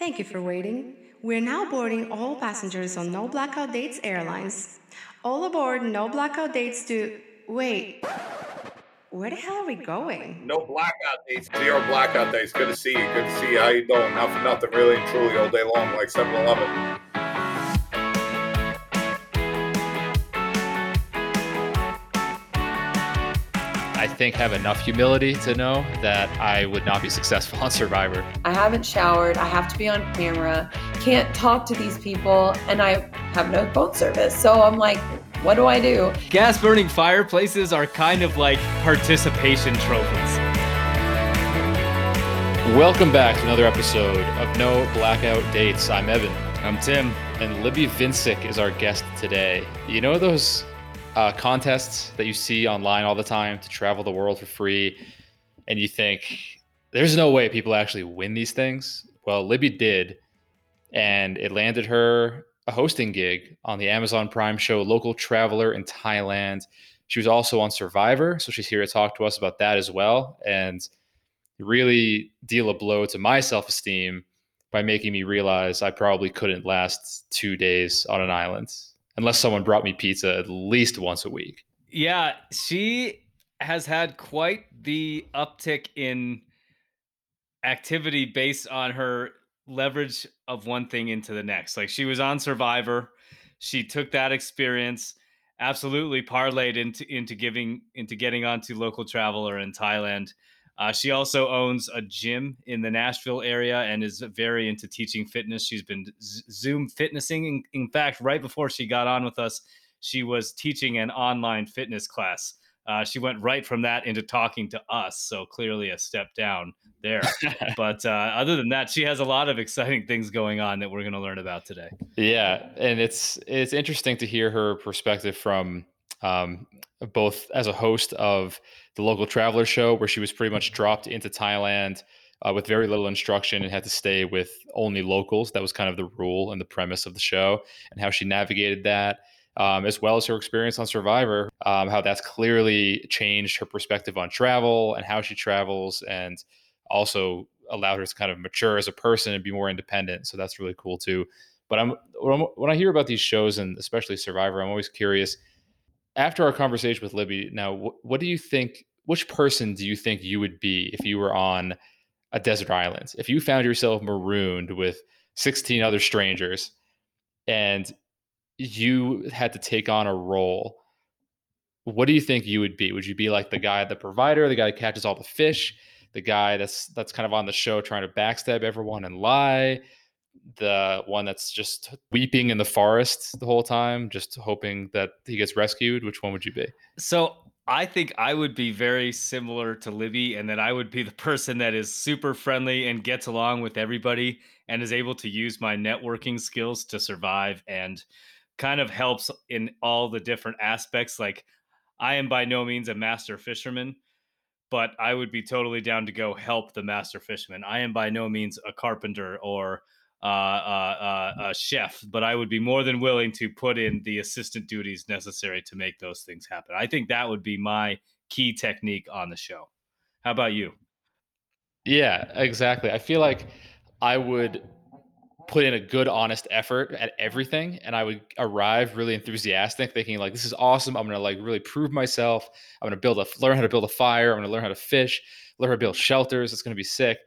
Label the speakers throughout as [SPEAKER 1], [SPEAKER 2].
[SPEAKER 1] Thank you for waiting. We're now boarding all passengers on No Blackout Dates Airlines. All aboard No Blackout Dates to. Wait. Where the hell are we going?
[SPEAKER 2] No blackout dates. Zero blackout dates. Good to see you. Good to see you. How you doing? Not for nothing, really and truly, all day long, like 7-Eleven.
[SPEAKER 3] I think have enough humility to know that I would not be successful on Survivor.
[SPEAKER 4] I haven't showered. I have to be on camera. Can't talk to these people, and I have no phone service. So I'm like, what do I do?
[SPEAKER 5] Gas burning fireplaces are kind of like participation trophies.
[SPEAKER 3] Welcome back to another episode of No Blackout Dates. I'm Evan.
[SPEAKER 5] I'm Tim.
[SPEAKER 3] And Libby Vincek is our guest today. You know those uh, contests that you see online all the time to travel the world for free, and you think there's no way people actually win these things. Well, Libby did, and it landed her a hosting gig on the Amazon Prime show Local Traveler in Thailand. She was also on Survivor, so she's here to talk to us about that as well, and really deal a blow to my self esteem by making me realize I probably couldn't last two days on an island unless someone brought me pizza at least once a week.
[SPEAKER 5] Yeah, she has had quite the uptick in activity based on her leverage of one thing into the next. Like she was on Survivor, she took that experience, absolutely parlayed into into giving into getting onto local traveler in Thailand. Uh, she also owns a gym in the Nashville area and is very into teaching fitness. She's been z- Zoom fitnessing. In, in, fact, right before she got on with us, she was teaching an online fitness class. Uh, she went right from that into talking to us. So clearly a step down there. but uh, other than that, she has a lot of exciting things going on that we're going to learn about today.
[SPEAKER 3] Yeah, and it's it's interesting to hear her perspective from um, both as a host of the local traveler show, where she was pretty much dropped into Thailand uh, with very little instruction and had to stay with only locals. That was kind of the rule and the premise of the show, and how she navigated that. Um, as well as her experience on Survivor, um, how that's clearly changed her perspective on travel and how she travels, and also allowed her to kind of mature as a person and be more independent. So that's really cool too. But I'm when I hear about these shows and especially Survivor, I'm always curious after our conversation with Libby, now wh- what do you think? Which person do you think you would be if you were on a desert island? If you found yourself marooned with 16 other strangers and you had to take on a role, what do you think you would be? Would you be like the guy, the provider, the guy that catches all the fish, the guy that's that's kind of on the show trying to backstab everyone and lie? The one that's just weeping in the forest the whole time, just hoping that he gets rescued? Which one would you be?
[SPEAKER 5] So I think I would be very similar to Libby, and that I would be the person that is super friendly and gets along with everybody and is able to use my networking skills to survive and kind of helps in all the different aspects. Like, I am by no means a master fisherman, but I would be totally down to go help the master fisherman. I am by no means a carpenter or uh, uh, uh, chef, but I would be more than willing to put in the assistant duties necessary to make those things happen. I think that would be my key technique on the show. How about you?
[SPEAKER 3] Yeah, exactly. I feel like I would put in a good, honest effort at everything, and I would arrive really enthusiastic, thinking like, "This is awesome! I'm gonna like really prove myself. I'm gonna build a learn how to build a fire. I'm gonna learn how to fish, learn how to build shelters. It's gonna be sick."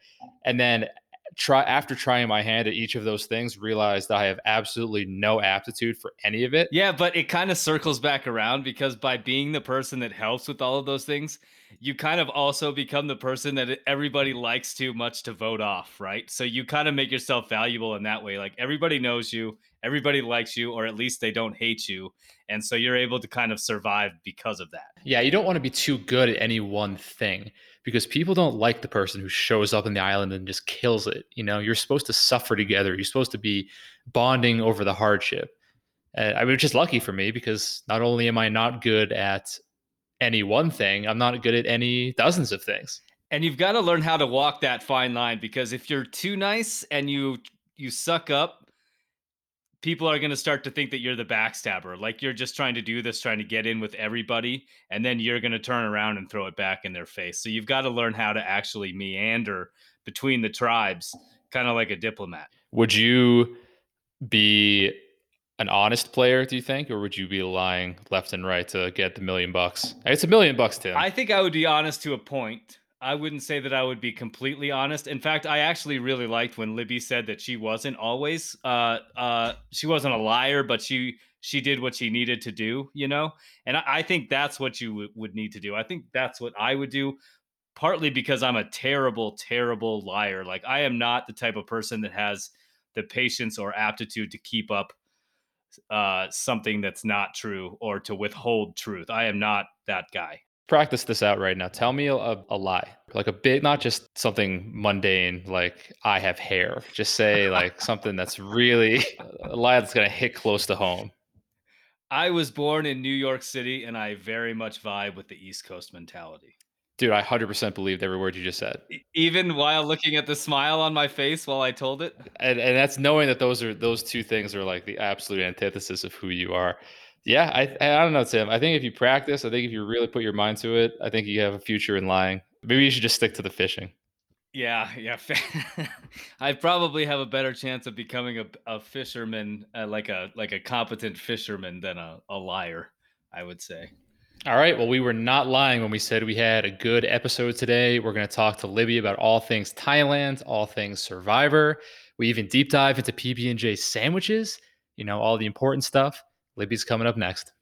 [SPEAKER 3] And then try after trying my hand at each of those things realized I have absolutely no aptitude for any of it.
[SPEAKER 5] Yeah, but it kind of circles back around because by being the person that helps with all of those things, you kind of also become the person that everybody likes too much to vote off, right? So you kind of make yourself valuable in that way. Like everybody knows you, everybody likes you, or at least they don't hate you. And so you're able to kind of survive because of that.
[SPEAKER 3] Yeah, you don't want to be too good at any one thing because people don't like the person who shows up in the island and just kills it. You know, you're supposed to suffer together. You're supposed to be bonding over the hardship. Uh, I mean, which is lucky for me because not only am I not good at any one thing, I'm not good at any dozens of things.
[SPEAKER 5] And you've got to learn how to walk that fine line because if you're too nice and you you suck up, people are going to start to think that you're the backstabber. Like you're just trying to do this, trying to get in with everybody. And then you're going to turn around and throw it back in their face. So you've got to learn how to actually meander between the tribes kind of like a diplomat.
[SPEAKER 3] Would you be an honest player, do you think, or would you be lying left and right to get the million bucks? It's a million bucks, Tim.
[SPEAKER 5] I think I would be honest to a point. I wouldn't say that I would be completely honest. In fact, I actually really liked when Libby said that she wasn't always uh uh she wasn't a liar, but she she did what she needed to do, you know? And I, I think that's what you w- would need to do. I think that's what I would do, partly because I'm a terrible, terrible liar. Like I am not the type of person that has the patience or aptitude to keep up uh, something that's not true or to withhold truth. I am not that guy.
[SPEAKER 3] Practice this out right now. Tell me a, a lie, like a big, not just something mundane like I have hair. Just say like something that's really a lie that's going to hit close to home.
[SPEAKER 5] I was born in New York City and I very much vibe with the East Coast mentality.
[SPEAKER 3] Dude, I 100% believed every word you just said.
[SPEAKER 5] Even while looking at the smile on my face while I told it.
[SPEAKER 3] And and that's knowing that those are those two things are like the absolute antithesis of who you are. Yeah, I I don't know, Tim. I think if you practice, I think if you really put your mind to it, I think you have a future in lying. Maybe you should just stick to the fishing.
[SPEAKER 5] Yeah, yeah. I probably have a better chance of becoming a, a fisherman, uh, like a like a competent fisherman, than a, a liar. I would say.
[SPEAKER 3] All right. Well, we were not lying when we said we had a good episode today. We're going to talk to Libby about all things Thailand, all things Survivor. We even deep dive into PB and J sandwiches. You know, all the important stuff. Libby's coming up next.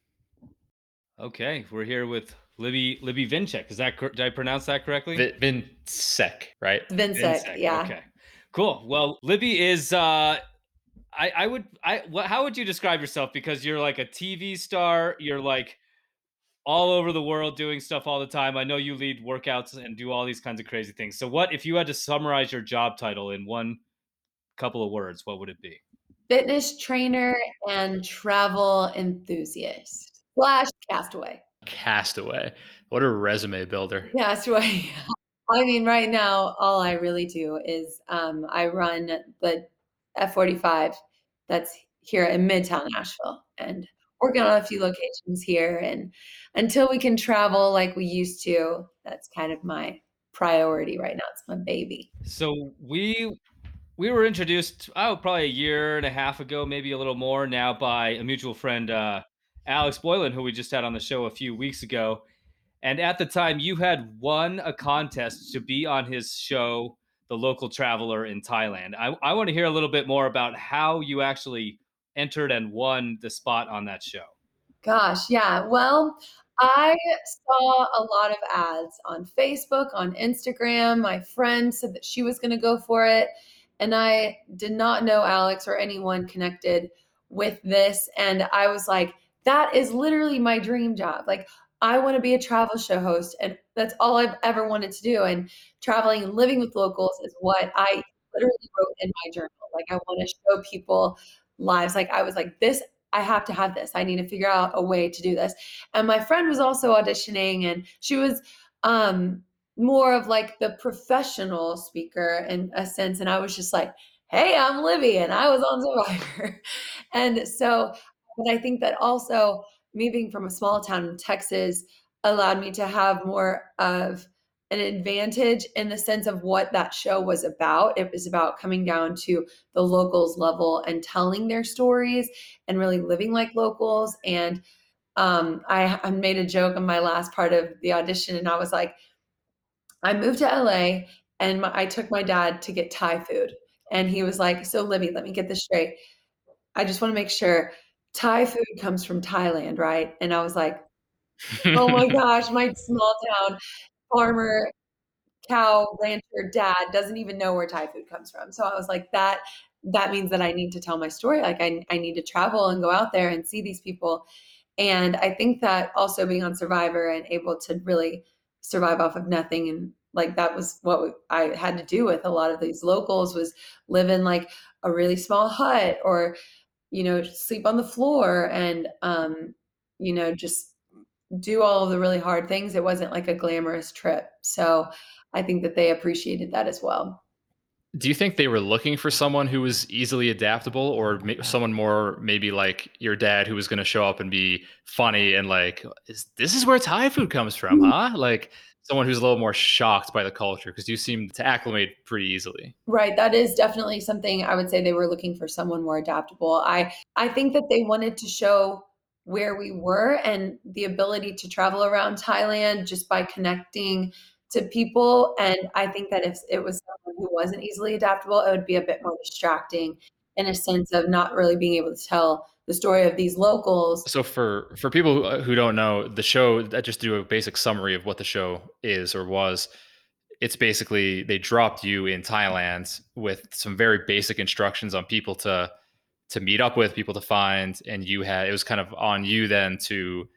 [SPEAKER 5] Okay, we're here with Libby Libby Vincek. Is that cor- did I pronounce that correctly?
[SPEAKER 3] Vin, Vin Sec, right?
[SPEAKER 4] Vincent,
[SPEAKER 5] Vincek,
[SPEAKER 4] yeah.
[SPEAKER 5] Okay. Cool. Well, Libby is uh I I would I what how would you describe yourself because you're like a TV star, you're like all over the world doing stuff all the time. I know you lead workouts and do all these kinds of crazy things. So what if you had to summarize your job title in one couple of words, what would it be?
[SPEAKER 4] Fitness trainer and travel enthusiast slash castaway.
[SPEAKER 3] Castaway. What a resume builder.
[SPEAKER 4] Castaway. I mean, right now, all I really do is um, I run the F45 that's here in Midtown Nashville and working on a few locations here. And until we can travel like we used to, that's kind of my priority right now. It's my baby.
[SPEAKER 5] So we we were introduced oh probably a year and a half ago, maybe a little more now by a mutual friend uh Alex Boylan, who we just had on the show a few weeks ago. And at the time, you had won a contest to be on his show, The Local Traveler in Thailand. I, I want to hear a little bit more about how you actually entered and won the spot on that show.
[SPEAKER 4] Gosh, yeah. Well, I saw a lot of ads on Facebook, on Instagram. My friend said that she was going to go for it. And I did not know Alex or anyone connected with this. And I was like, that is literally my dream job. Like, I want to be a travel show host. And that's all I've ever wanted to do. And traveling and living with locals is what I literally wrote in my journal. Like, I want to show people lives. Like, I was like, this I have to have this. I need to figure out a way to do this. And my friend was also auditioning and she was um more of like the professional speaker in a sense and I was just like, "Hey, I'm Libby and I was on Survivor." and so but I think that also me being from a small town in Texas allowed me to have more of an advantage in the sense of what that show was about. It was about coming down to the locals level and telling their stories and really living like locals. And um, I, I made a joke on my last part of the audition, and I was like, I moved to LA and my, I took my dad to get Thai food. And he was like, So, Libby, let me get this straight. I just want to make sure Thai food comes from Thailand, right? And I was like, Oh my gosh, my small town farmer cow rancher dad doesn't even know where Thai food comes from. So I was like, that that means that I need to tell my story. Like I, I need to travel and go out there and see these people. And I think that also being on Survivor and able to really survive off of nothing and like that was what I had to do with a lot of these locals was live in like a really small hut or you know sleep on the floor and um you know just do all of the really hard things it wasn't like a glamorous trip so I think that they appreciated that as well.
[SPEAKER 3] Do you think they were looking for someone who was easily adaptable, or ma- someone more maybe like your dad who was going to show up and be funny and like, is, this is where Thai food comes from, hmm. huh? Like, someone who's a little more shocked by the culture because you seem to acclimate pretty easily.
[SPEAKER 4] Right, that is definitely something I would say they were looking for someone more adaptable. I I think that they wanted to show where we were and the ability to travel around Thailand just by connecting to people and I think that if it was someone who wasn't easily adaptable, it would be a bit more distracting in a sense of not really being able to tell the story of these locals.
[SPEAKER 3] So for for people who, don't know the show, that just do a basic summary of what the show is or was. It's basically they dropped you in Thailand with some very basic instructions on people to to meet up with, people to find, and you had it was kind of on you then to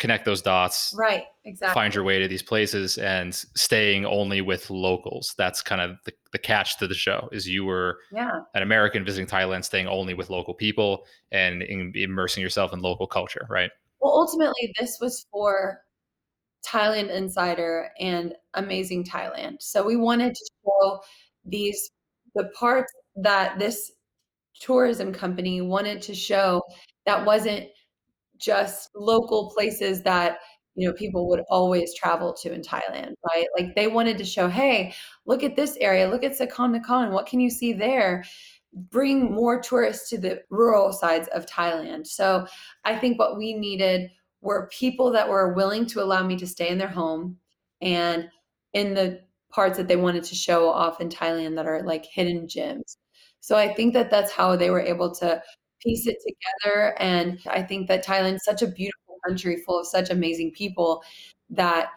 [SPEAKER 3] connect those dots
[SPEAKER 4] right exactly
[SPEAKER 3] find your way to these places and staying only with locals. That's kind of the, the catch to the show is you were
[SPEAKER 4] yeah.
[SPEAKER 3] an american visiting thailand staying only with local people and in, immersing yourself in local culture right?
[SPEAKER 4] Well ultimately this was for thailand insider and amazing thailand. So we wanted to show these the parts that this tourism company wanted to show that wasn't just local places that you know people would always travel to in Thailand, right? Like they wanted to show, hey, look at this area, look at Sakon Nakhon, what can you see there? Bring more tourists to the rural sides of Thailand. So I think what we needed were people that were willing to allow me to stay in their home and in the parts that they wanted to show off in Thailand that are like hidden gems. So I think that that's how they were able to piece it together. And I think that Thailand's such a beautiful country full of such amazing people that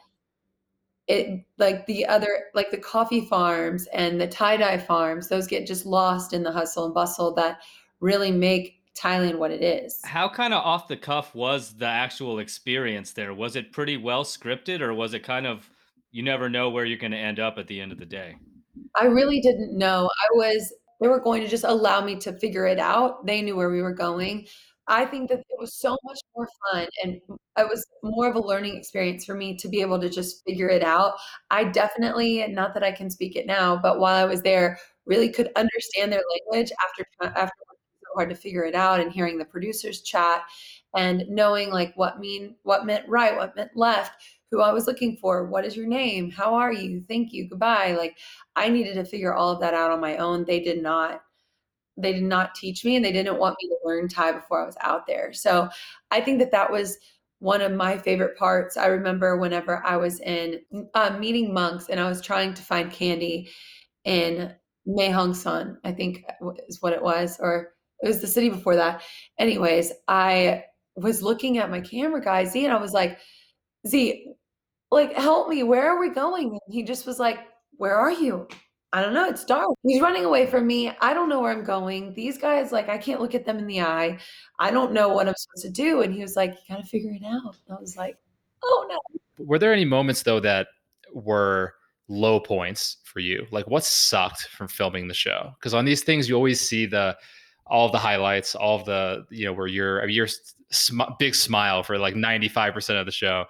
[SPEAKER 4] it like the other like the coffee farms and the tie-dye farms those get just lost in the hustle and bustle that really make Thailand what it is.
[SPEAKER 5] How kind of off the cuff was the actual experience there? Was it pretty well scripted or was it kind of you never know where you're going to end up at the end of the day?
[SPEAKER 4] I really didn't know. I was they were going to just allow me to figure it out. They knew where we were going. I think that it was so much more fun and it was more of a learning experience for me to be able to just figure it out. I definitely, not that I can speak it now, but while I was there, really could understand their language after after so hard to figure it out and hearing the producers chat and knowing like what mean what meant right, what meant left who I was looking for. What is your name? How are you? Thank you. Goodbye. Like I needed to figure all of that out on my own. They did not they did not teach me and they didn't want me to learn Thai before I was out there. So I think that that was one of my favorite parts. I remember whenever I was in uh, meeting monks and I was trying to find candy in Mae Hong Son, I think is what it was, or it was the city before that. Anyways, I was looking at my camera guy Z and I was like, Z, like, help me, where are we going? And he just was like, where are you? I don't know. It's dark. He's running away from me. I don't know where I'm going. These guys, like, I can't look at them in the eye. I don't know what I'm supposed to do. And he was like, You got to figure it out. And I was like, Oh no.
[SPEAKER 3] Were there any moments, though, that were low points for you? Like, what sucked from filming the show? Because on these things, you always see the, all of the highlights, all of the, you know, where you're, I mean, sm- big smile for like 95% of the show.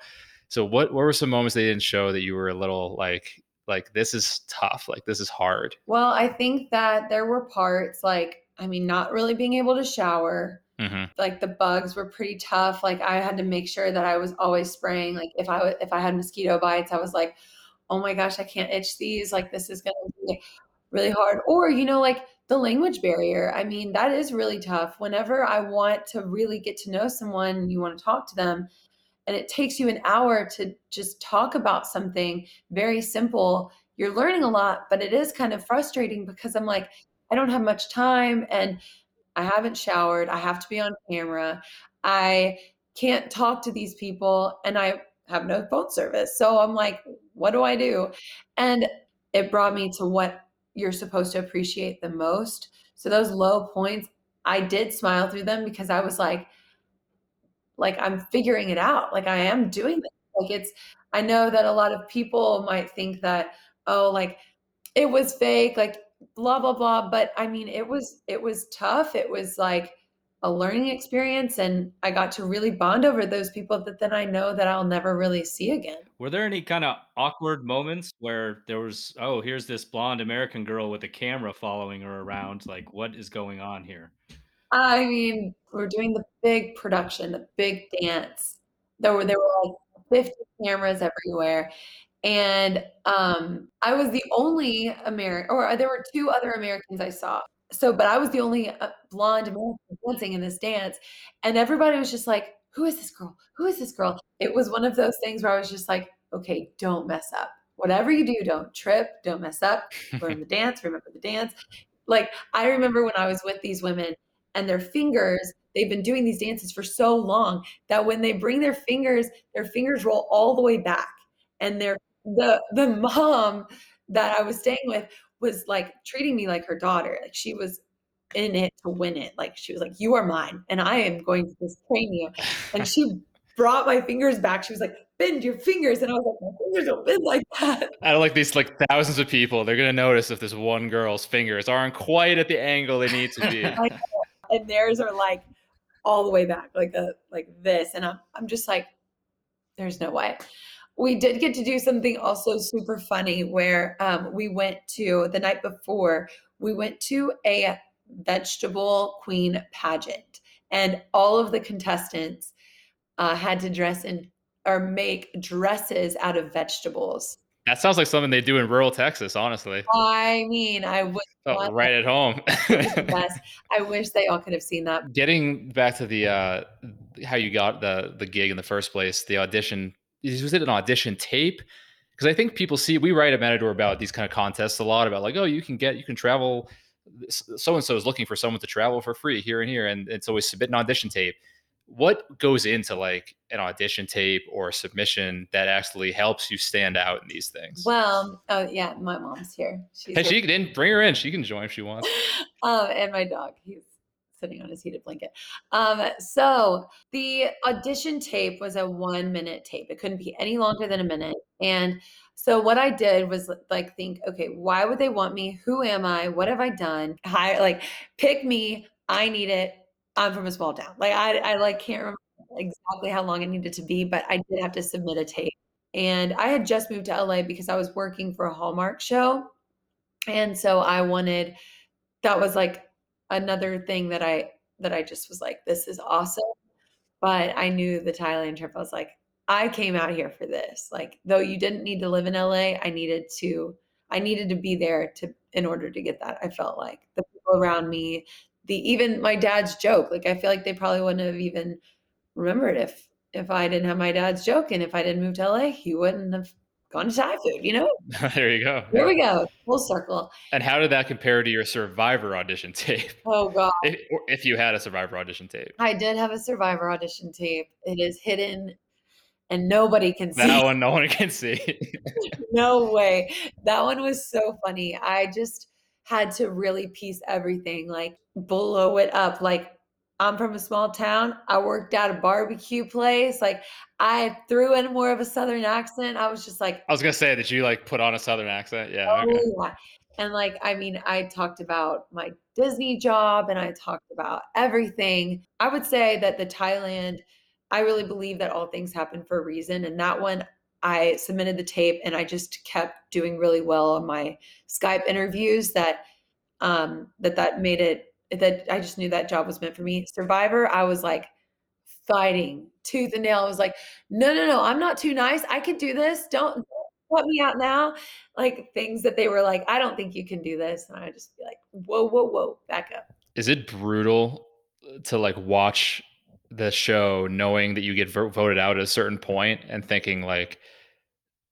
[SPEAKER 3] So what what were some moments they didn't show that you were a little like like this is tough, like this is hard?
[SPEAKER 4] Well, I think that there were parts like I mean, not really being able to shower. Mm-hmm. Like the bugs were pretty tough. Like I had to make sure that I was always spraying. Like if I if I had mosquito bites, I was like, oh my gosh, I can't itch these. Like this is gonna be really hard. Or you know, like the language barrier. I mean, that is really tough. Whenever I want to really get to know someone, you want to talk to them, and it takes you an hour to just talk about something very simple, you're learning a lot, but it is kind of frustrating because I'm like, I don't have much time and I haven't showered. I have to be on camera. I can't talk to these people and I have no phone service. So I'm like, what do I do? And it brought me to what you're supposed to appreciate the most. So those low points, I did smile through them because I was like, like I'm figuring it out. Like I am doing this. Like it's I know that a lot of people might think that oh like it was fake like blah blah blah but I mean it was it was tough. It was like a learning experience and I got to really bond over those people that then I know that I'll never really see again.
[SPEAKER 5] Were there any kind of awkward moments where there was oh here's this blonde American girl with a camera following her around like what is going on here?
[SPEAKER 4] I mean, we're doing the big production, the big dance. There were there were like 50 cameras everywhere. and um, I was the only American, or there were two other Americans I saw. So, but I was the only uh, blonde American dancing in this dance, and everybody was just like, "Who is this girl? Who is this girl?" It was one of those things where I was just like, "Okay, don't mess up. Whatever you do, don't trip, don't mess up. Learn the dance, remember the dance." Like I remember when I was with these women, and their fingers they've been doing these dances for so long that when they bring their fingers, their fingers roll all the way back, and their the the mom that I was staying with was like treating me like her daughter. Like she was in it to win it. Like she was like, "You are mine, and I am going to just train you." And she brought my fingers back. She was like, "Bend your fingers," and I was like, "My fingers don't bend like that."
[SPEAKER 3] Out of like these like thousands of people, they're gonna notice if this one girl's fingers aren't quite at the angle they need to be.
[SPEAKER 4] and theirs are like all the way back, like a like this, and I'm I'm just like, "There's no way." we did get to do something also super funny where um, we went to the night before we went to a vegetable queen pageant and all of the contestants uh, had to dress in or make dresses out of vegetables
[SPEAKER 3] that sounds like something they do in rural texas honestly
[SPEAKER 4] i mean i would
[SPEAKER 3] oh, right at home
[SPEAKER 4] i wish they all could have seen that
[SPEAKER 3] getting back to the uh how you got the the gig in the first place the audition is was it an audition tape? Because I think people see we write at Matador about these kind of contests a lot about like, oh, you can get you can travel. So and so is looking for someone to travel for free here and here, and it's always submit an audition tape. What goes into like an audition tape or a submission that actually helps you stand out in these things?
[SPEAKER 4] Well, oh yeah, my mom's here.
[SPEAKER 3] She's hey, she can bring her in. She can join if she wants.
[SPEAKER 4] um, and my dog. He's sitting on his heated blanket. Um, so the audition tape was a one minute tape. It couldn't be any longer than a minute. And so what I did was like think, okay, why would they want me? Who am I? What have I done? Hire like pick me. I need it. I'm from a small town. Like I, I like can't remember exactly how long it needed to be, but I did have to submit a tape. And I had just moved to LA because I was working for a Hallmark show. And so I wanted that was like another thing that I that I just was like, this is awesome. But I knew the Thailand trip. I was like, I came out here for this. Like, though you didn't need to live in LA, I needed to. I needed to be there to in order to get that. I felt like the people around me, the even my dad's joke. Like, I feel like they probably wouldn't have even remembered if if I didn't have my dad's joke and if I didn't move to LA, he wouldn't have gone to Thai food, you know?
[SPEAKER 3] there you go.
[SPEAKER 4] Here we go. Full circle.
[SPEAKER 3] And how did that compare to your Survivor audition tape?
[SPEAKER 4] Oh, God.
[SPEAKER 3] If, if you had a Survivor audition tape.
[SPEAKER 4] I did have a Survivor audition tape. It is hidden and nobody can see.
[SPEAKER 3] That one, no one can see.
[SPEAKER 4] no way. That one was so funny. I just had to really piece everything, like blow it up. Like I'm from a small town. I worked at a barbecue place. Like I threw in more of a southern accent. I was just like
[SPEAKER 3] I was gonna say that you like put on a southern accent. Yeah.
[SPEAKER 4] Oh, okay. yeah. And like, I mean, I talked about my Disney job and I talked about everything. I would say that the Thailand, I really believe that all things happen for a reason. And that one, I submitted the tape and I just kept doing really well on my Skype interviews that um that that made it that I just knew that job was meant for me. Survivor, I was like fighting tooth and nail. I was like, no, no, no, I'm not too nice. I could do this. Don't, don't put me out now. Like things that they were like, I don't think you can do this. And I just be like, whoa, whoa, whoa, back up.
[SPEAKER 3] Is it brutal to like watch the show knowing that you get voted out at a certain point and thinking like,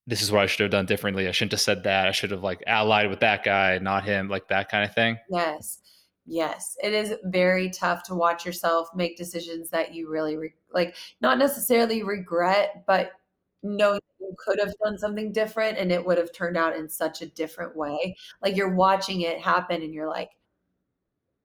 [SPEAKER 3] this is what I should have done differently. I shouldn't have said that. I should have like allied with that guy, not him, like that kind of thing.
[SPEAKER 4] Yes. Yes, it is very tough to watch yourself make decisions that you really re- like, not necessarily regret, but know you could have done something different and it would have turned out in such a different way. Like you're watching it happen and you're like,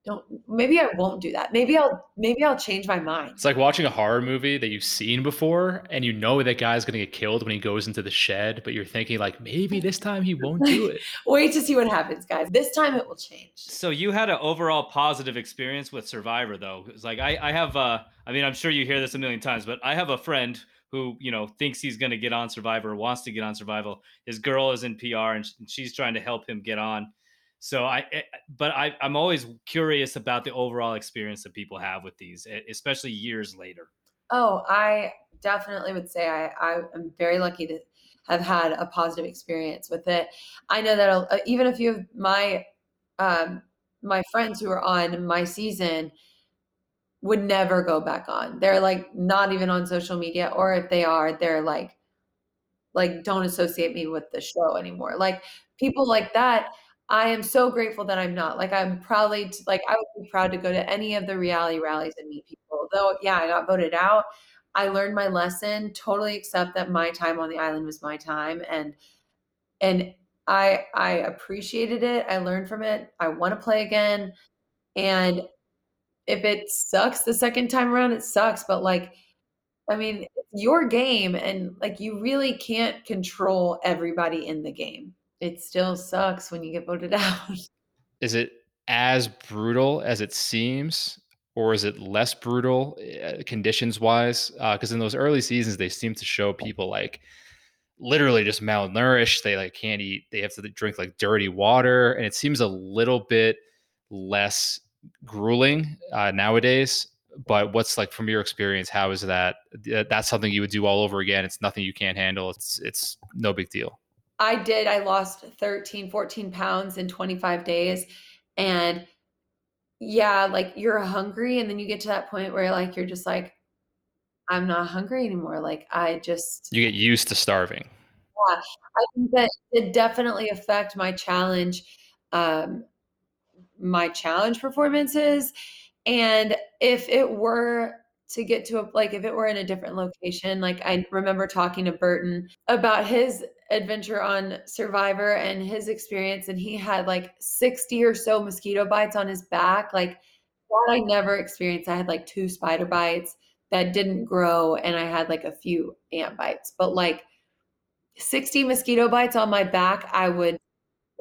[SPEAKER 4] don't maybe I won't do that. Maybe I'll maybe I'll change my mind.
[SPEAKER 3] It's like watching a horror movie that you've seen before and you know that guy's gonna get killed when he goes into the shed, but you're thinking like maybe this time he won't do it.
[SPEAKER 4] Wait to see what happens, guys. This time it will change.
[SPEAKER 5] So you had an overall positive experience with Survivor though. It's like I, I have uh I mean I'm sure you hear this a million times, but I have a friend who you know thinks he's going to get on Survivor, wants to get on Survival. His girl is in PR and she's trying to help him get on so I, eh, but I, I'm always curious about the overall experience that people have with these, especially years later.
[SPEAKER 4] Oh, I definitely would say I, I am very lucky to have had a positive experience with it. I know that uh, even a few of my um, my friends who are on my season would never go back on. They're like not even on social media, or if they are, they're like, like don't associate me with the show anymore. Like people like that, I am so grateful that I'm not. Like I'm proudly like I would be proud to go to any of the reality rallies and meet people. Though yeah, I got voted out. I learned my lesson, totally accept that my time on the island was my time and and I I appreciated it. I learned from it. I want to play again. And if it sucks the second time around, it sucks. But like, I mean, your game and like you really can't control everybody in the game. It still sucks when you get voted out.
[SPEAKER 3] Is it as brutal as it seems? Or is it less brutal uh, conditions wise? Because uh, in those early seasons, they seem to show people like literally just malnourished. They like can't eat. They have to drink like dirty water, and it seems a little bit less grueling uh, nowadays. But what's like from your experience? How is that? That's something you would do all over again. It's nothing you can't handle. It's it's no big deal.
[SPEAKER 4] I did. I lost 13, 14 pounds in 25 days. And yeah, like you're hungry. And then you get to that point where like you're just like, I'm not hungry anymore. Like I just
[SPEAKER 3] you get used to starving.
[SPEAKER 4] Yeah, I think that it definitely affect my challenge, um, my challenge performances. And if it were to get to a like if it were in a different location, like I remember talking to Burton about his adventure on Survivor and his experience, and he had like 60 or so mosquito bites on his back. Like that I never experienced. I had like two spider bites that didn't grow and I had like a few ant bites. But like 60 mosquito bites on my back, I would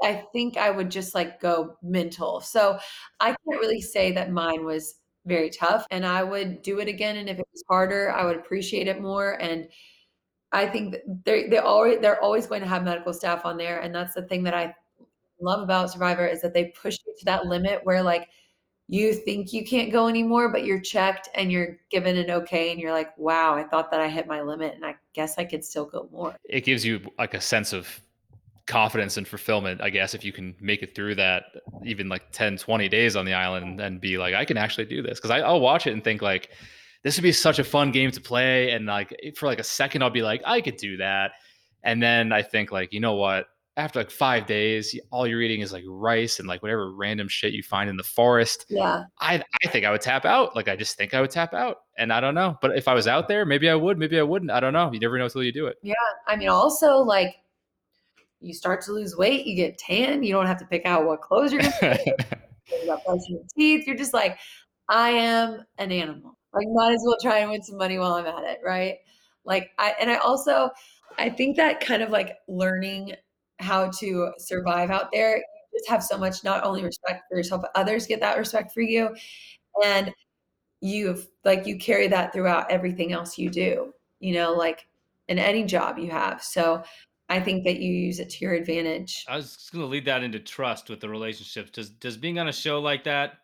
[SPEAKER 4] I think I would just like go mental. So I can't really say that mine was very tough and I would do it again and if it was harder, I would appreciate it more and I think they they always they're always going to have medical staff on there and that's the thing that I love about Survivor is that they push you to that limit where like you think you can't go anymore, but you're checked and you're given an okay, and you're like, wow, I thought that I hit my limit, and I guess I could still go more.
[SPEAKER 3] It gives you like a sense of confidence and fulfillment, I guess, if you can make it through that even like 10, 20 days on the island and be like, I can actually do this. Cause I, I'll watch it and think like, this would be such a fun game to play. And like for like a second, I'll be like, I could do that. And then I think like, you know what? after like five days, all you're eating is like rice and like whatever random shit you find in the forest.
[SPEAKER 4] Yeah.
[SPEAKER 3] I I think I would tap out. Like I just think I would tap out. And I don't know. But if I was out there, maybe I would, maybe I wouldn't. I don't know. You never know until you do it.
[SPEAKER 4] Yeah. I mean, also like you start to lose weight, you get tan, you don't have to pick out what clothes you're gonna you got brushing your teeth. You're just like, I am an animal. Like might as well try and win some money while I'm at it, right? Like I and I also I think that kind of like learning how to survive out there, you just have so much not only respect for yourself, but others get that respect for you. And you've like you carry that throughout everything else you do, you know, like in any job you have. So I think that you use it to your advantage.
[SPEAKER 5] I was just going to lead that into trust with the relationships. Does does being on a show like that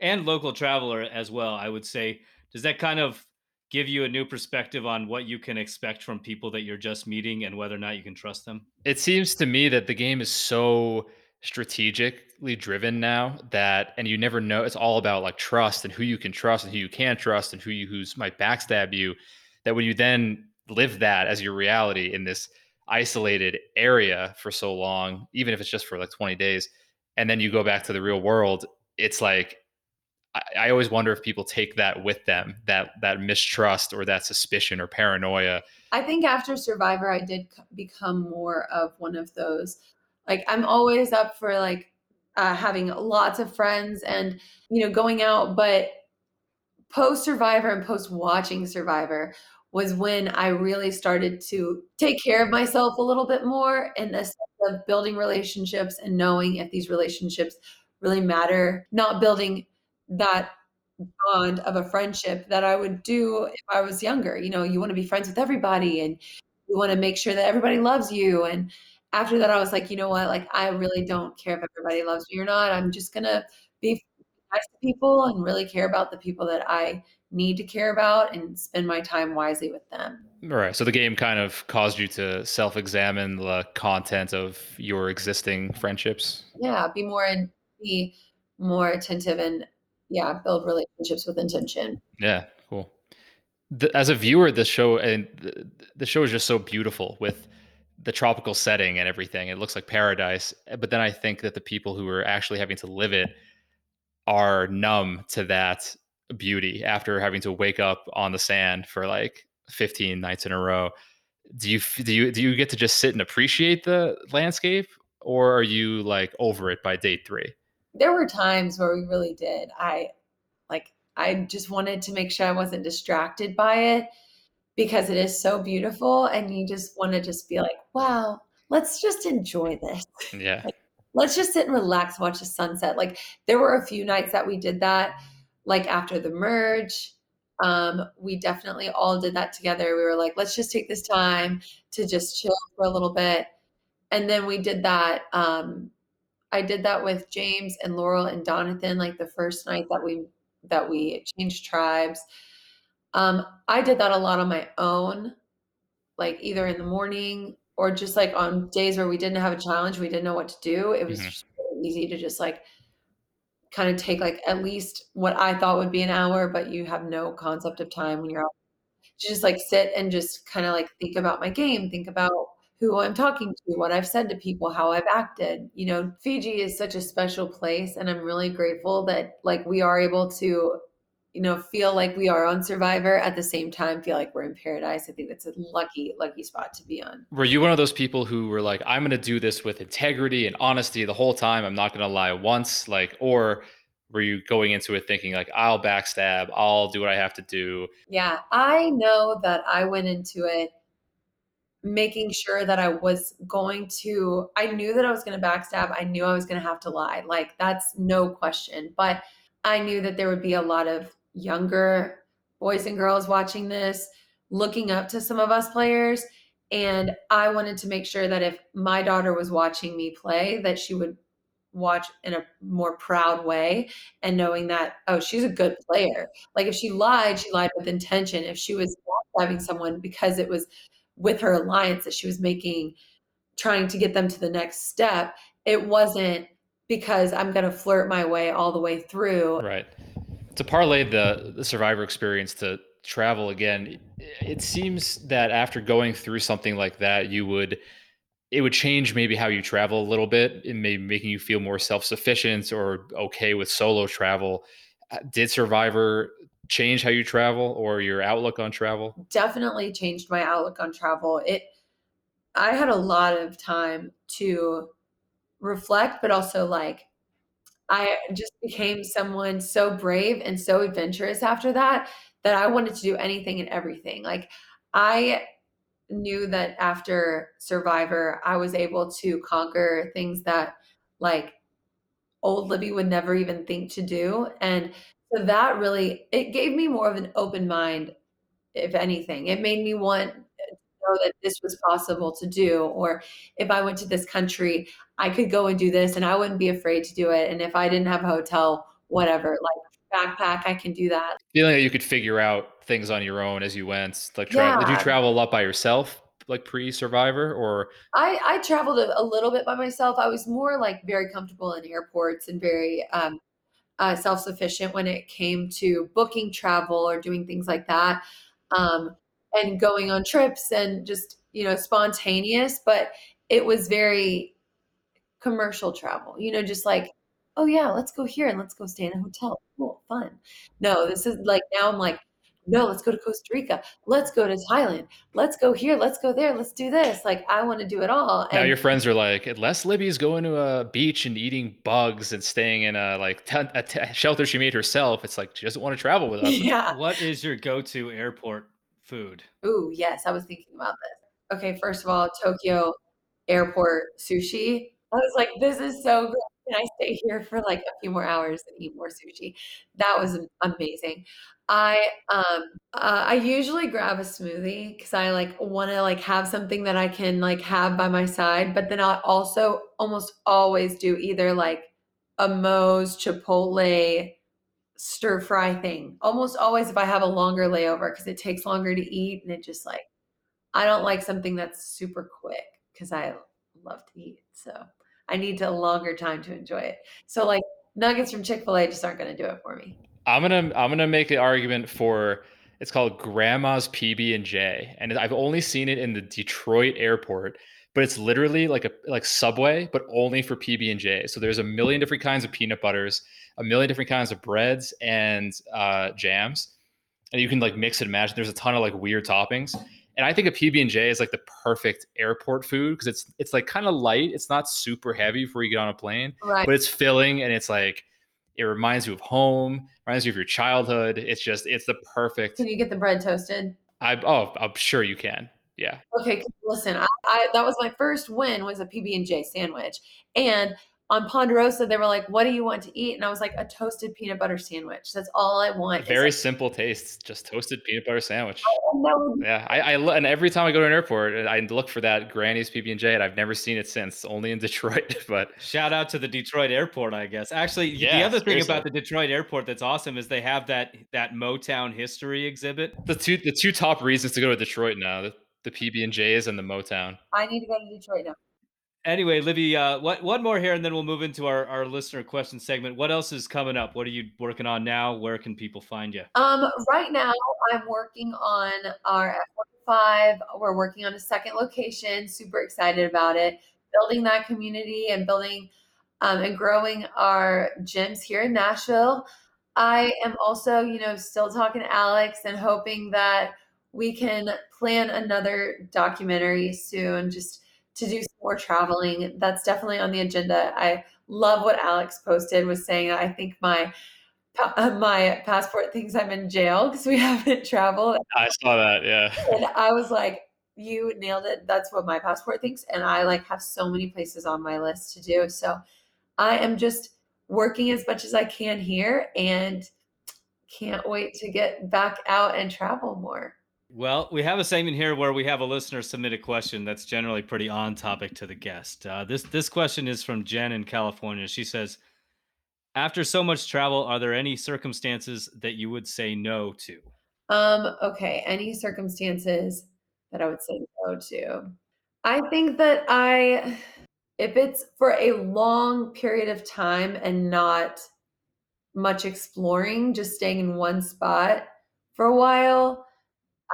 [SPEAKER 5] and local traveler as well, I would say, does that kind of give you a new perspective on what you can expect from people that you're just meeting and whether or not you can trust them?
[SPEAKER 3] It seems to me that the game is so strategically driven now that and you never know it's all about like trust and who you can trust and who you can't trust and who you who's might backstab you that when you then live that as your reality in this isolated area for so long even if it's just for like 20 days and then you go back to the real world it's like I, I always wonder if people take that with them that that mistrust or that suspicion or paranoia.
[SPEAKER 4] I think after survivor i did become more of one of those. Like i'm always up for like uh, having lots of friends and you know going out but post survivor and post watching survivor was when I really started to take care of myself a little bit more in the sense of building relationships and knowing if these relationships really matter, not building that bond of a friendship that I would do if I was younger. You know, you want to be friends with everybody and you want to make sure that everybody loves you. And after that, I was like, you know what? Like, I really don't care if everybody loves me or not. I'm just going to be nice to people and really care about the people that I need to care about and spend my time wisely with them.
[SPEAKER 3] Right. So the game kind of caused you to self-examine the content of your existing friendships.
[SPEAKER 4] Yeah, be more and be more attentive and yeah, build relationships with intention.
[SPEAKER 3] Yeah, cool. The, as a viewer, the show and the, the show is just so beautiful with the tropical setting and everything. It looks like paradise. But then I think that the people who are actually having to live it are numb to that beauty after having to wake up on the sand for like 15 nights in a row. Do you do you do you get to just sit and appreciate the landscape or are you like over it by day 3?
[SPEAKER 4] There were times where we really did. I like I just wanted to make sure I wasn't distracted by it because it is so beautiful and you just want to just be like, wow, let's just enjoy this.
[SPEAKER 3] Yeah.
[SPEAKER 4] Like, let's just sit and relax, watch the sunset. Like there were a few nights that we did that, like after the merge. Um, we definitely all did that together. We were like, let's just take this time to just chill for a little bit. And then we did that. Um, I did that with James and Laurel and Donathan, like the first night that we that we changed tribes. Um, I did that a lot on my own, like either in the morning or just like on days where we didn't have a challenge, we didn't know what to do. It was
[SPEAKER 3] Mhm.
[SPEAKER 4] really easy to just like kind of take like at least what I thought would be an hour, but you have no concept of time when you're out. Just like sit and just kind of like think about my game, think about who I'm talking to, what I've said to people, how I've acted. You know, Fiji is such a special place and I'm really grateful that like we are able to you know, feel like we are on Survivor at the same time feel like we're in paradise. I think that's a lucky, lucky spot to be on.
[SPEAKER 3] Were you one of those people who were like, I'm going to do this with integrity and honesty the whole time? I'm not going to lie once, like, or were you going into it thinking like, I'll backstab, I'll do what I have to do?
[SPEAKER 4] Yeah, I know that I went into it making sure that I was going to, I knew that I was going to backstab. I knew I was going to have to lie. Like, that's no question. But I knew that there would be a lot of younger boys and girls watching this, looking up to some of us players. And I wanted to make sure that if my daughter was watching me play, that she would watch in a more proud way and knowing that, oh, she's a good player. Like if she lied, she lied with intention. If she was having someone because it was with her alliance that she was making, trying to get them to the next step, it wasn't because I'm going to flirt my way all the way through.
[SPEAKER 3] Right. To parlay the, the survivor experience to travel again, it seems that after going through something like that, you would it would change maybe how you travel a little bit and maybe making you feel more self-sufficient or okay with solo travel. Uh, did Survivor change how you travel or your outlook on travel?
[SPEAKER 4] Definitely changed my outlook on travel. It I had a lot of time to reflect, but also like I just became someone so brave and so adventurous after that that I wanted to do anything and everything. Like I knew that after Survivor, I was able to conquer things that like old Libby would never even think to do. And so that really it gave me more of an open mind, if anything. It made me want to know that this was possible to do. Or if I went to this country, I could go and do this and I wouldn't be afraid to do it. And if I didn't have a hotel, whatever, like backpack, I can do that.
[SPEAKER 3] Feeling that you could figure out things on your own as you went. Like, tra- did you travel a lot by yourself, like pre-Survivor, or
[SPEAKER 4] I, I traveled a, a little bit by myself. I was more like very comfortable in airports and very um, uh, self sufficient when it came to booking travel or doing things like that. Um, and going on trips and just, you know, spontaneous, but it was very commercial travel, you know, just like, oh yeah, let's go here and let's go stay in a hotel. Cool, fun. No, this is like now I'm like, no, let's go to Costa Rica. Let's go to Thailand. Let's go here. Let's go there. Let's do this. Like I want to do it all.
[SPEAKER 3] now
[SPEAKER 4] And
[SPEAKER 3] your friends are like, unless Libby's going to a beach and eating bugs and staying in a like tent, a t- shelter she made herself, it's like she doesn't want to travel with us.
[SPEAKER 4] yeah.
[SPEAKER 5] What is your go-to airport food?
[SPEAKER 4] Ooh, yes, I was thinking about this. Okay, first of all, Tokyo airport sushi. I was like, this is so good. Can I stay here for like a few more hours and eat more sushi? That was amazing. I um uh, I usually grab a smoothie because I like want to like have something that I can like have by my side, but then I also almost always do either like a Moe's Chipotle stir fry thing. Almost always if I have a longer layover because it takes longer to eat and it just like I don't like something that's super quick because I love to eat. So I need a longer time to enjoy it. So like nuggets from Chick-fil-A just aren't gonna do it for me.
[SPEAKER 3] I'm gonna I'm gonna make an argument for it's called Grandma's PB and J, and I've only seen it in the Detroit airport, but it's literally like a like Subway, but only for PB and J. So there's a million different kinds of peanut butters, a million different kinds of breads and uh, jams, and you can like mix and match. There's a ton of like weird toppings, and I think a PB and J is like the perfect airport food because it's it's like kind of light. It's not super heavy before you get on a plane,
[SPEAKER 4] Right.
[SPEAKER 3] but it's filling and it's like it reminds you of home, reminds you of your childhood. It's just it's the perfect.
[SPEAKER 4] Can you get the bread toasted?
[SPEAKER 3] I oh I'm sure you can. Yeah,
[SPEAKER 4] Okay. listen, I, I that was my first win was a PB and J sandwich, and on Ponderosa they were like, "What do you want to eat?" And I was like, "A toasted peanut butter sandwich. That's all I want."
[SPEAKER 3] very
[SPEAKER 4] a-
[SPEAKER 3] simple taste, just toasted peanut butter sandwich.
[SPEAKER 4] and that would-
[SPEAKER 3] Yeah, I, I lo- and every time I go to an airport, uh, I look for that Granny's PB and J, and I've never seen it since. Only in Detroit, but
[SPEAKER 5] Shout out to the Detroit airport, I guess. Actually, y- the
[SPEAKER 3] Yeah,
[SPEAKER 5] other thing about the Detroit airport that's awesome is they have that that Motown history exhibit.
[SPEAKER 3] the two the two top reasons to go to Detroit now the, the PB and J's and the Motown.
[SPEAKER 4] I need to go to Detroit now.
[SPEAKER 5] Anyway, Libby, uh, what one more here, and then we'll move into our, our listener question segment. What else is coming up? What are you working on now? Where can people find you?
[SPEAKER 4] Um, right now I'm working on our F45. We're working on a second location. Super excited about it. Building that community and building um, and growing our gyms here in Nashville. I am also, you know, still talking to Alex and hoping that we can plan another documentary soon, just to do some more traveling. That's definitely on the agenda. I love what Alex posted was saying. I think my uh, my passport thinks I'm in jail because we haven't traveled.
[SPEAKER 3] I saw that. Yeah,
[SPEAKER 4] And I was like, you nailed it. That's what my passport thinks. And I like have so many places on my list to do. So I am just working as much as I can here and can't wait to get back out and travel more.
[SPEAKER 5] Well, we have a segment here where we have a listener submit a question that's generally pretty on topic to the guest. Uh, this this question is from Jen in California. She says, "After so much travel, are there any circumstances that you would say no to?"
[SPEAKER 4] Um, okay, any circumstances that I would say no to. I think that I if it's for a long period of time and not much exploring, just staying in one spot for a while,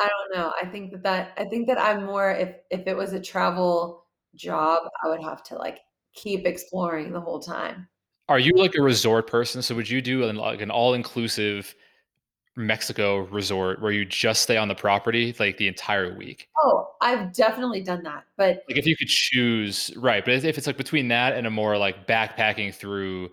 [SPEAKER 4] I don't know. I think that that I think that I'm more if if it was a travel job, I would have to like keep exploring the whole time.
[SPEAKER 3] are you like a resort person? So would you do an, like an all inclusive Mexico resort where you just stay on the property like the entire week?
[SPEAKER 4] Oh, I've definitely done that. But
[SPEAKER 3] Like if you could choose, right? But if it's like between that and a more like backpacking through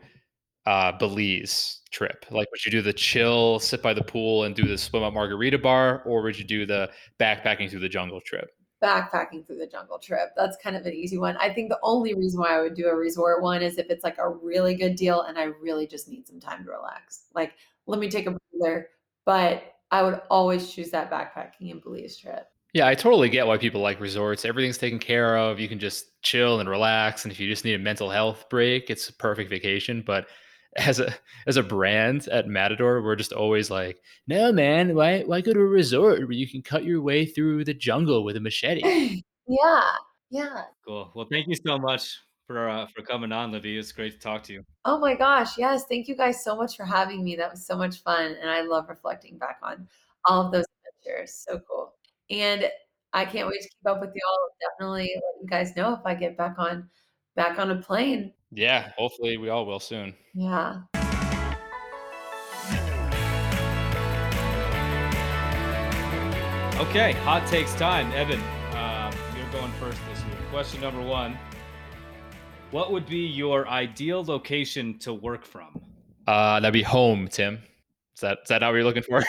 [SPEAKER 3] uh, Belize trip, like would you do the chill, sit by the pool, and do the swim up Margarita Bar, or would you do the backpacking through the jungle trip?
[SPEAKER 4] backpacking through the jungle trip. That's kind of an easy one. I think the only reason why I would do a resort one is if it's like a really good deal and I really just need some time to relax. Like, let me take a breather. But I would always choose that backpacking and Belize trip.
[SPEAKER 3] Yeah, I totally get why people like resorts. Everything's taken care of. You can just chill and relax. And if you just need a mental health break, it's a perfect vacation. But as a as a brand at Matador, we're just always like, no man, why why go to a resort where you can cut your way through the jungle with a machete?
[SPEAKER 4] yeah. Yeah.
[SPEAKER 5] Cool. Well, thank you so much for uh, for coming on, Libby. It's great to talk to you.
[SPEAKER 4] Oh my gosh. Yes. Thank you guys so much for having me. That was so much fun. And I love reflecting back on all of those adventures. So cool. And I can't wait to keep up with y'all. Definitely let you guys know if I get back on back on a plane.
[SPEAKER 3] Yeah, hopefully we all will soon.
[SPEAKER 4] Yeah.
[SPEAKER 5] Okay, hot takes time. Eben, uh, you're going first this week. Question number one: What would be your ideal location to work from?
[SPEAKER 3] Uh, that'd be home, Tim. Is that is that how you're looking for?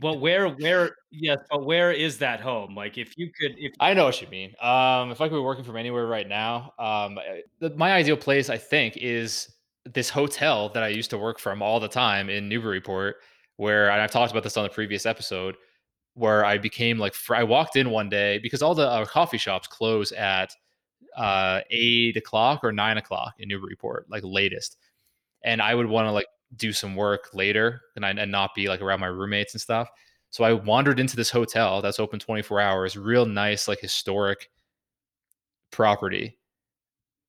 [SPEAKER 5] Well, where, where, yes, but where is that home? Like, if you could, if
[SPEAKER 3] I know what you mean. Um, if I could be working from anywhere right now, um, the, my ideal place, I think, is this hotel that I used to work from all the time in Newburyport, where and I've talked about this on the previous episode, where I became like I walked in one day because all the uh, coffee shops close at uh, eight o'clock or nine o'clock in Newburyport, like latest, and I would want to like do some work later and, I, and not be like around my roommates and stuff. So I wandered into this hotel that's open 24 hours, real nice, like historic property.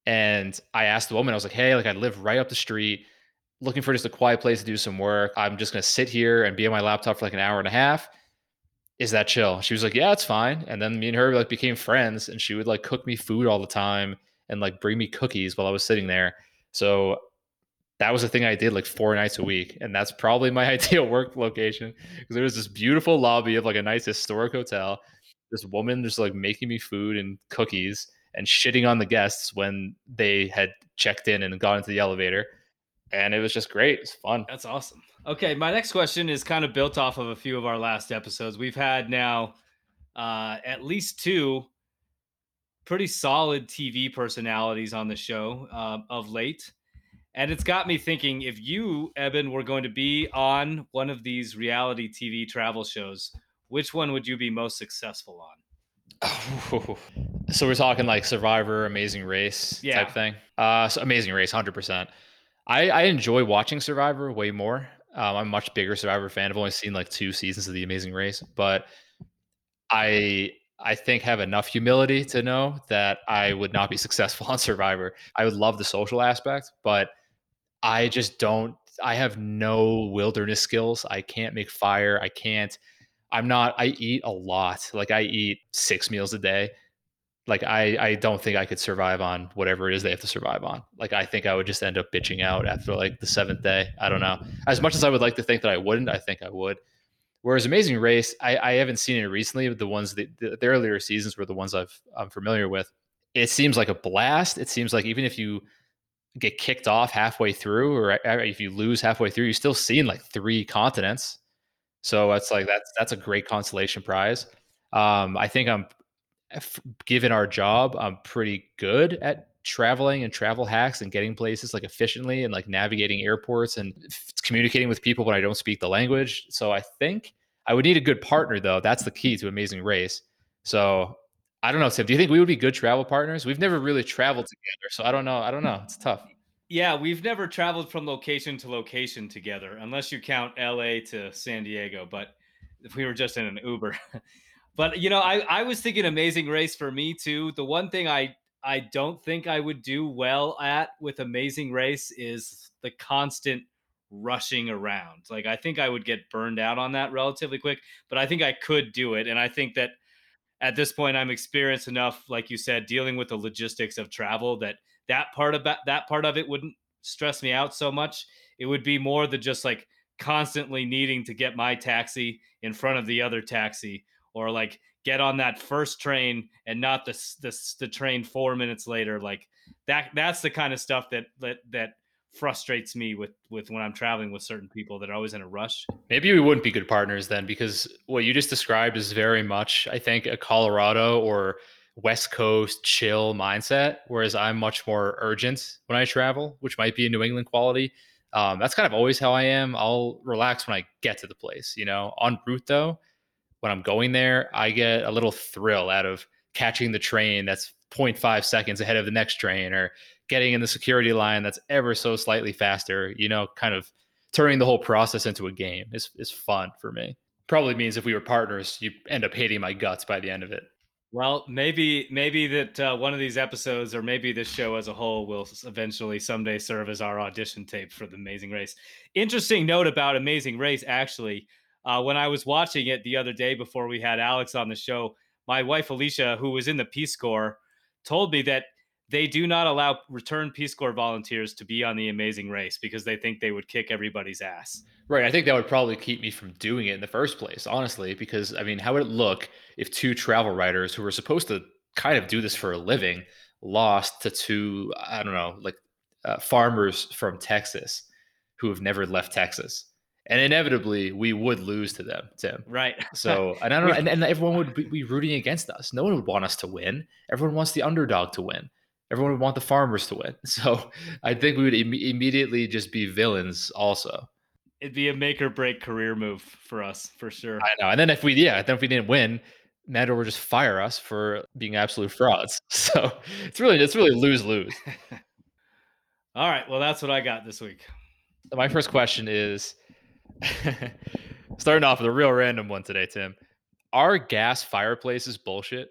[SPEAKER 3] And I asked the woman, I was like, hey, like I live right up the street, looking for just a quiet place to do some work. I'm just gonna sit here and be on my laptop for like an hour and a half. Is that chill? She was like, Yeah, it's fine. And then me and her like became friends and she would like cook me food all the time and like bring me cookies while I was sitting there. So that was the thing I did like four nights a week. And that's probably my ideal work location because there was this beautiful lobby of like a nice historic hotel. This woman just like making me food and cookies and shitting on the guests when they had checked in and gone into the elevator. And it was just great. It's fun.
[SPEAKER 5] That's awesome. Okay, my next question is kind of built off of a few of our last episodes. We've had now uh, at least two pretty solid TV personalities on the show uh, of late. And it's got me thinking if you, Eben, were going to be on one of these reality TV travel shows, which one would you be most successful on?
[SPEAKER 3] so we're talking like Survivor, Amazing Race
[SPEAKER 5] yeah.
[SPEAKER 3] type thing. Uh, so Amazing Race, hundred percent. I, I enjoy watching Survivor way more. Um, I'm a much bigger Survivor fan. I've only seen like two seasons of The Amazing Race, but I I think have enough humility to know that I would not be successful on Survivor. I would love the social aspect, but I just don't. I have no wilderness skills. I can't make fire. I can't. I'm not. I eat a lot. Like I eat six meals a day. Like I, I don't think I could survive on whatever it is they have to survive on. Like I think I would just end up bitching out after like the seventh day. I don't know. As much as I would like to think that I wouldn't, I think I would. Whereas Amazing Race, I, I haven't seen it recently. But the ones that the, the earlier seasons were the ones I've I'm familiar with. It seems like a blast. It seems like even if you get kicked off halfway through, or if you lose halfway through, you're still seeing like three continents. So that's like that's that's a great consolation prize. Um, I think I'm given our job, I'm pretty good at traveling and travel hacks and getting places like efficiently and like navigating airports and f- communicating with people when I don't speak the language. So I think I would need a good partner though. That's the key to Amazing Race. So I don't know, Tim. Do you think we would be good travel partners? We've never really traveled together, so I don't know. I don't know. It's tough.
[SPEAKER 5] Yeah, we've never traveled from location to location together, unless you count LA to San Diego. But if we were just in an Uber, but you know, I I was thinking Amazing Race for me too. The one thing I I don't think I would do well at with Amazing Race is the constant rushing around. Like I think I would get burned out on that relatively quick, but I think I could do it, and I think that at this point i'm experienced enough like you said dealing with the logistics of travel that that part of that, that part of it wouldn't stress me out so much. It would be more the just like constantly needing to get my taxi in front of the other taxi or like get on that first train and not the the, the train 4 minutes later. Like that that's the kind of stuff that that that frustrates me with with when I'm traveling with certain people that are always in a rush.
[SPEAKER 3] Maybe we wouldn't be good partners then because what you just described is very much I think a Colorado or West Coast chill mindset whereas I'm much more urgent when I travel, which might be a New England quality. Um, that's kind of always how I am. I'll relax when I get to the place, you know. En route though, when I'm going there, I get a little thrill out of catching the train that's 0.5 seconds ahead of the next train or getting in the security line that's ever so slightly faster, you know, kind of turning the whole process into a game is, is fun for me. Probably means if we were partners, you end up hating my guts by the end of it.
[SPEAKER 5] Well, maybe maybe that uh, one of these episodes, or maybe this show as a whole, will eventually someday serve as our audition tape for the Amazing Race. Interesting note about Amazing Race, actually, uh, when I was watching it the other day before we had Alex on the show, my wife Alicia, who was in the Peace Corps, told me that they do not allow return Peace Corps volunteers to be on the Amazing Race because they think they would kick everybody's ass.
[SPEAKER 3] Right. I think that would probably keep me from doing it in the first place, honestly, because I mean, how would it look if two travel writers who were supposed to kind of do this for a living lost to two, I don't know, like uh, farmers from Texas who have never left Texas? And inevitably, we would lose to them, Tim.
[SPEAKER 5] Right.
[SPEAKER 3] So, and I don't know, and, and everyone would be rooting against us. No one would want us to win. Everyone wants the underdog to win everyone would want the farmers to win. So I think we would Im- immediately just be villains also.
[SPEAKER 5] It'd be a make or break career move for us for sure.
[SPEAKER 3] I know. And then if we, yeah, then if we didn't win, Matador would just fire us for being absolute frauds. So it's really, it's really lose lose.
[SPEAKER 5] All right. Well, that's what I got this week.
[SPEAKER 3] my first question is starting off with a real random one today, Tim. Are gas fireplaces bullshit?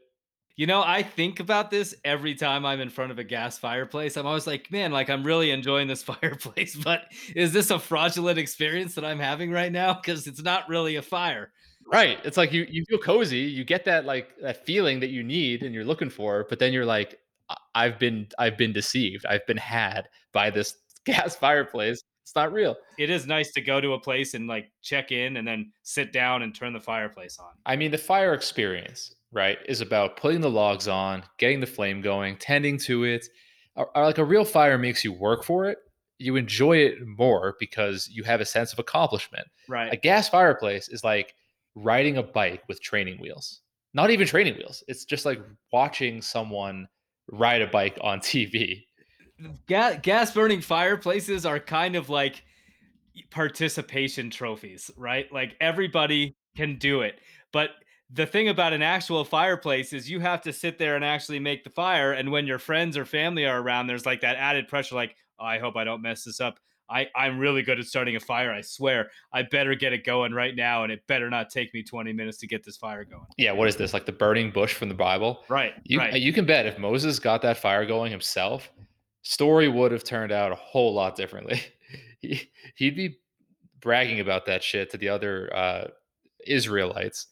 [SPEAKER 5] You know, I think about this every time I'm in front of a gas fireplace. I'm always like, man, like I'm really enjoying this fireplace, but is this a fraudulent experience that I'm having right now? Because it's not really a fire.
[SPEAKER 3] Right. It's like you you feel cozy, you get that like that feeling that you need and you're looking for, but then you're like, I've been I've been deceived. I've been had by this gas fireplace. It's not real.
[SPEAKER 5] It is nice to go to a place and like check in and then sit down and turn the fireplace on.
[SPEAKER 3] I mean, the fire experience, right, is about putting the logs on, getting the flame going, tending to it. Or, or like a real fire makes you work for it. You enjoy it more because you have a sense of accomplishment.
[SPEAKER 5] Right.
[SPEAKER 3] A gas fireplace is like riding a bike with training wheels. Not even training wheels. It's just like watching someone ride a bike on TV.
[SPEAKER 5] Gas, gas burning fireplaces are kind of like participation trophies, right? Like everybody can do it. But the thing about an actual fireplace is you have to sit there and actually make the fire. And when your friends or family are around, there's like that added pressure, like, oh, I hope I don't mess this up. I, I'm really good at starting a fire. I swear. I better get it going right now, and it better not take me 20 minutes to get this fire going.
[SPEAKER 3] Yeah, what is this? Like the burning bush from the Bible?
[SPEAKER 5] Right.
[SPEAKER 3] You
[SPEAKER 5] right.
[SPEAKER 3] you can bet if Moses got that fire going himself, story would have turned out a whole lot differently. he, he'd be bragging about that shit to the other uh, Israelites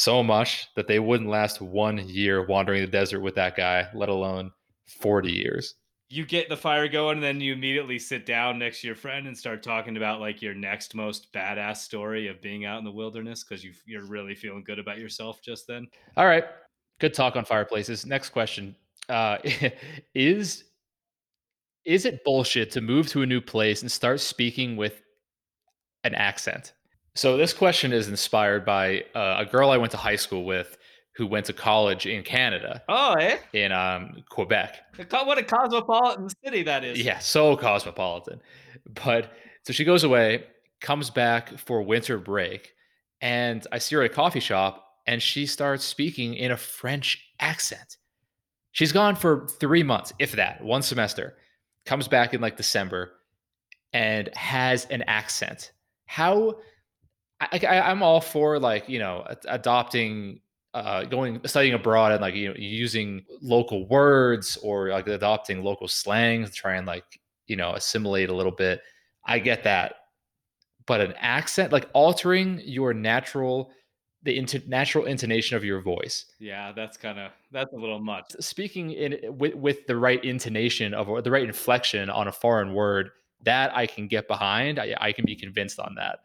[SPEAKER 3] so much that they wouldn't last one year wandering the desert with that guy, let alone 40 years
[SPEAKER 5] you get the fire going and then you immediately sit down next to your friend and start talking about like your next most badass story of being out in the wilderness because you you're really feeling good about yourself just then.
[SPEAKER 3] All right. Good talk on fireplaces. Next question. Uh, is is it bullshit to move to a new place and start speaking with an accent? So this question is inspired by uh, a girl I went to high school with who went to college in Canada.
[SPEAKER 5] Oh, eh?
[SPEAKER 3] In um, Quebec.
[SPEAKER 5] What a cosmopolitan city that is.
[SPEAKER 3] Yeah, so cosmopolitan. But so she goes away, comes back for winter break, and I see her at a coffee shop, and she starts speaking in a French accent. She's gone for three months, if that, one semester. Comes back in like December and has an accent. How I, I, I'm all for like you know adopting uh, going studying abroad and like you know using local words or like adopting local slang to try and like you know assimilate a little bit. I get that. But an accent like altering your natural the inter- natural intonation of your voice.
[SPEAKER 5] Yeah that's kind of that's a little much.
[SPEAKER 3] Speaking in with, with the right intonation of or the right inflection on a foreign word that i can get behind. I, I can be convinced on that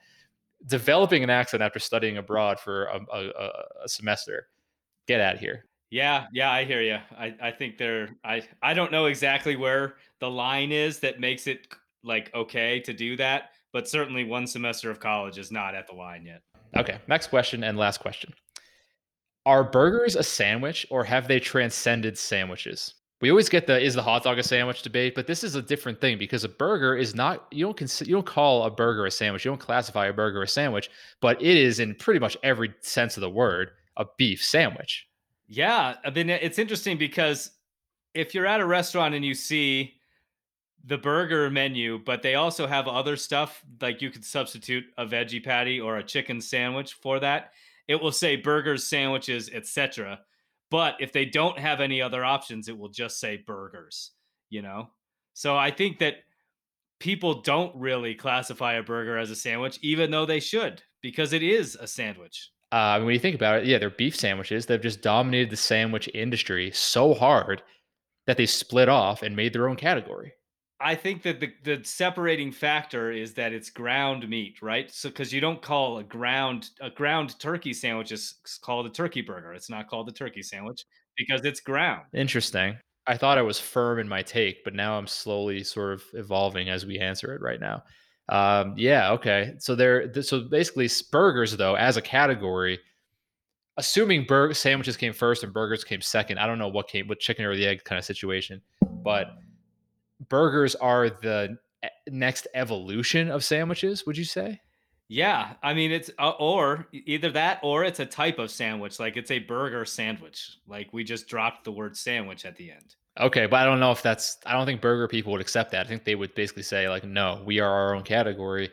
[SPEAKER 3] developing an accent after studying abroad for a, a, a semester. Get out of here.
[SPEAKER 5] Yeah, yeah, I hear you. I, I think there. I I don't know exactly where the line is that makes it like okay to do that, but certainly one semester of college is not at the line yet.
[SPEAKER 3] Okay, next question and last question. Are burgers a sandwich or have they transcended sandwiches? We always get the is the hot dog a sandwich debate, but this is a different thing because a burger is not you don't consider you don't call a burger a sandwich, you don't classify a burger a sandwich, but it is in pretty much every sense of the word a beef sandwich.
[SPEAKER 5] Yeah, uh, I mean it's interesting because if you're at a restaurant and you see the burger menu, but they also have other stuff like you could substitute a veggie patty or a chicken sandwich for that. It will say burgers, sandwiches, etc but if they don't have any other options, it will just say burgers, you know? So I think that people don't really classify a burger as a sandwich, even though they should, because it is a sandwich.
[SPEAKER 3] Uh, when you think about it, yeah, they're beef sandwiches. They've just dominated the sandwich industry so hard that they split off and made their own category.
[SPEAKER 5] I think that the, the separating factor is that it's ground meat, right? So because you don't call a ground a ground turkey sandwich is called a turkey burger. It's not called a turkey sandwich because it's ground.
[SPEAKER 3] Interesting. I thought I was firm in my take, but now I'm slowly sort of evolving as we answer it right now. Um, yeah, okay. So there. So basically, burgers though, as a category, assuming burger sandwiches came first and burgers came second. I don't know what came, what chicken or the egg kind of situation, but burgers are the next evolution of sandwiches would you say
[SPEAKER 5] yeah i mean it's uh, or either that or it's a type of sandwich like it's a burger sandwich like we just dropped the word sandwich at the end
[SPEAKER 3] Okay, but I don't know if that's. I don't think burger people would accept that. I think they would basically say like, "No, we are our own category.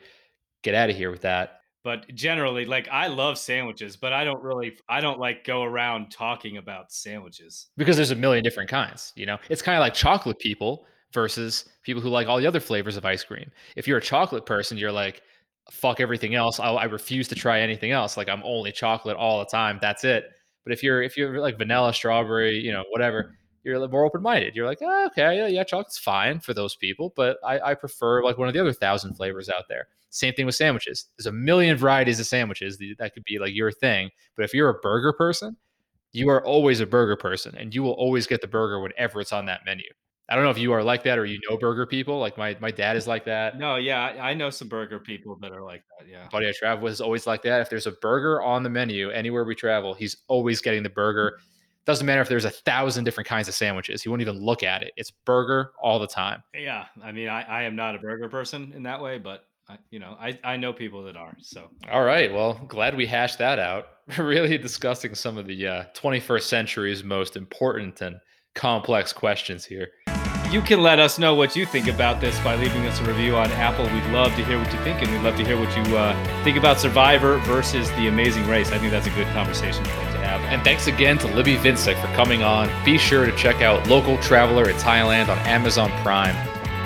[SPEAKER 3] Get out of here with that."
[SPEAKER 5] But generally, like I love sandwiches, but I don't really I don't like go around talking about sandwiches.
[SPEAKER 3] Because there's a million different kinds, you know? It's kind of like chocolate people versus people who like all the other flavors of ice cream. If you're a chocolate person, you're like, fuck everything else. I, I refuse to try anything else. Like I'm only chocolate all the time. That's it. But if you're if you're like vanilla, strawberry, you know, whatever, you're more open minded. You're like, oh, okay, yeah, yeah, chocolate's fine for those people, but I, I prefer like one of the other thousand flavors out there. Same thing with sandwiches. There's a million varieties of sandwiches that could be like your thing. But if you're a burger person, you are always a burger person and you will always get the burger whenever it's on that menu. I don't know if you are like that or you know burger people. Like my my dad is like that.
[SPEAKER 5] No, yeah, I, I know some burger people that are like that. Yeah,
[SPEAKER 3] buddy I travel with is always like that. If there's a burger on the menu anywhere we travel, he's always getting the burger. Doesn't matter if there's a thousand different kinds of sandwiches. He won't even look at it. It's burger all the time.
[SPEAKER 5] Yeah, I mean, I, I am not a burger person in that way, but I, you know, I, I know people that are. So
[SPEAKER 3] all right, well, glad we hashed that out. really discussing some of the uh, 21st century's most important and complex questions here.
[SPEAKER 5] You can let us know what you think about this by leaving us a review on Apple. We'd love to hear what you think, and we'd love to hear what you uh, think about Survivor versus The Amazing Race. I think that's a good conversation to have.
[SPEAKER 3] And thanks again to Libby Vincek for coming on. Be sure to check out Local Traveler in Thailand on Amazon Prime.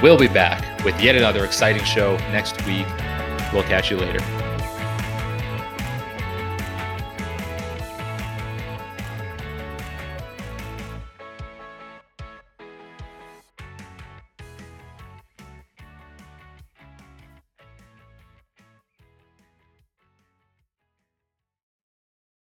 [SPEAKER 3] We'll be back with yet another exciting show next week. We'll catch you later.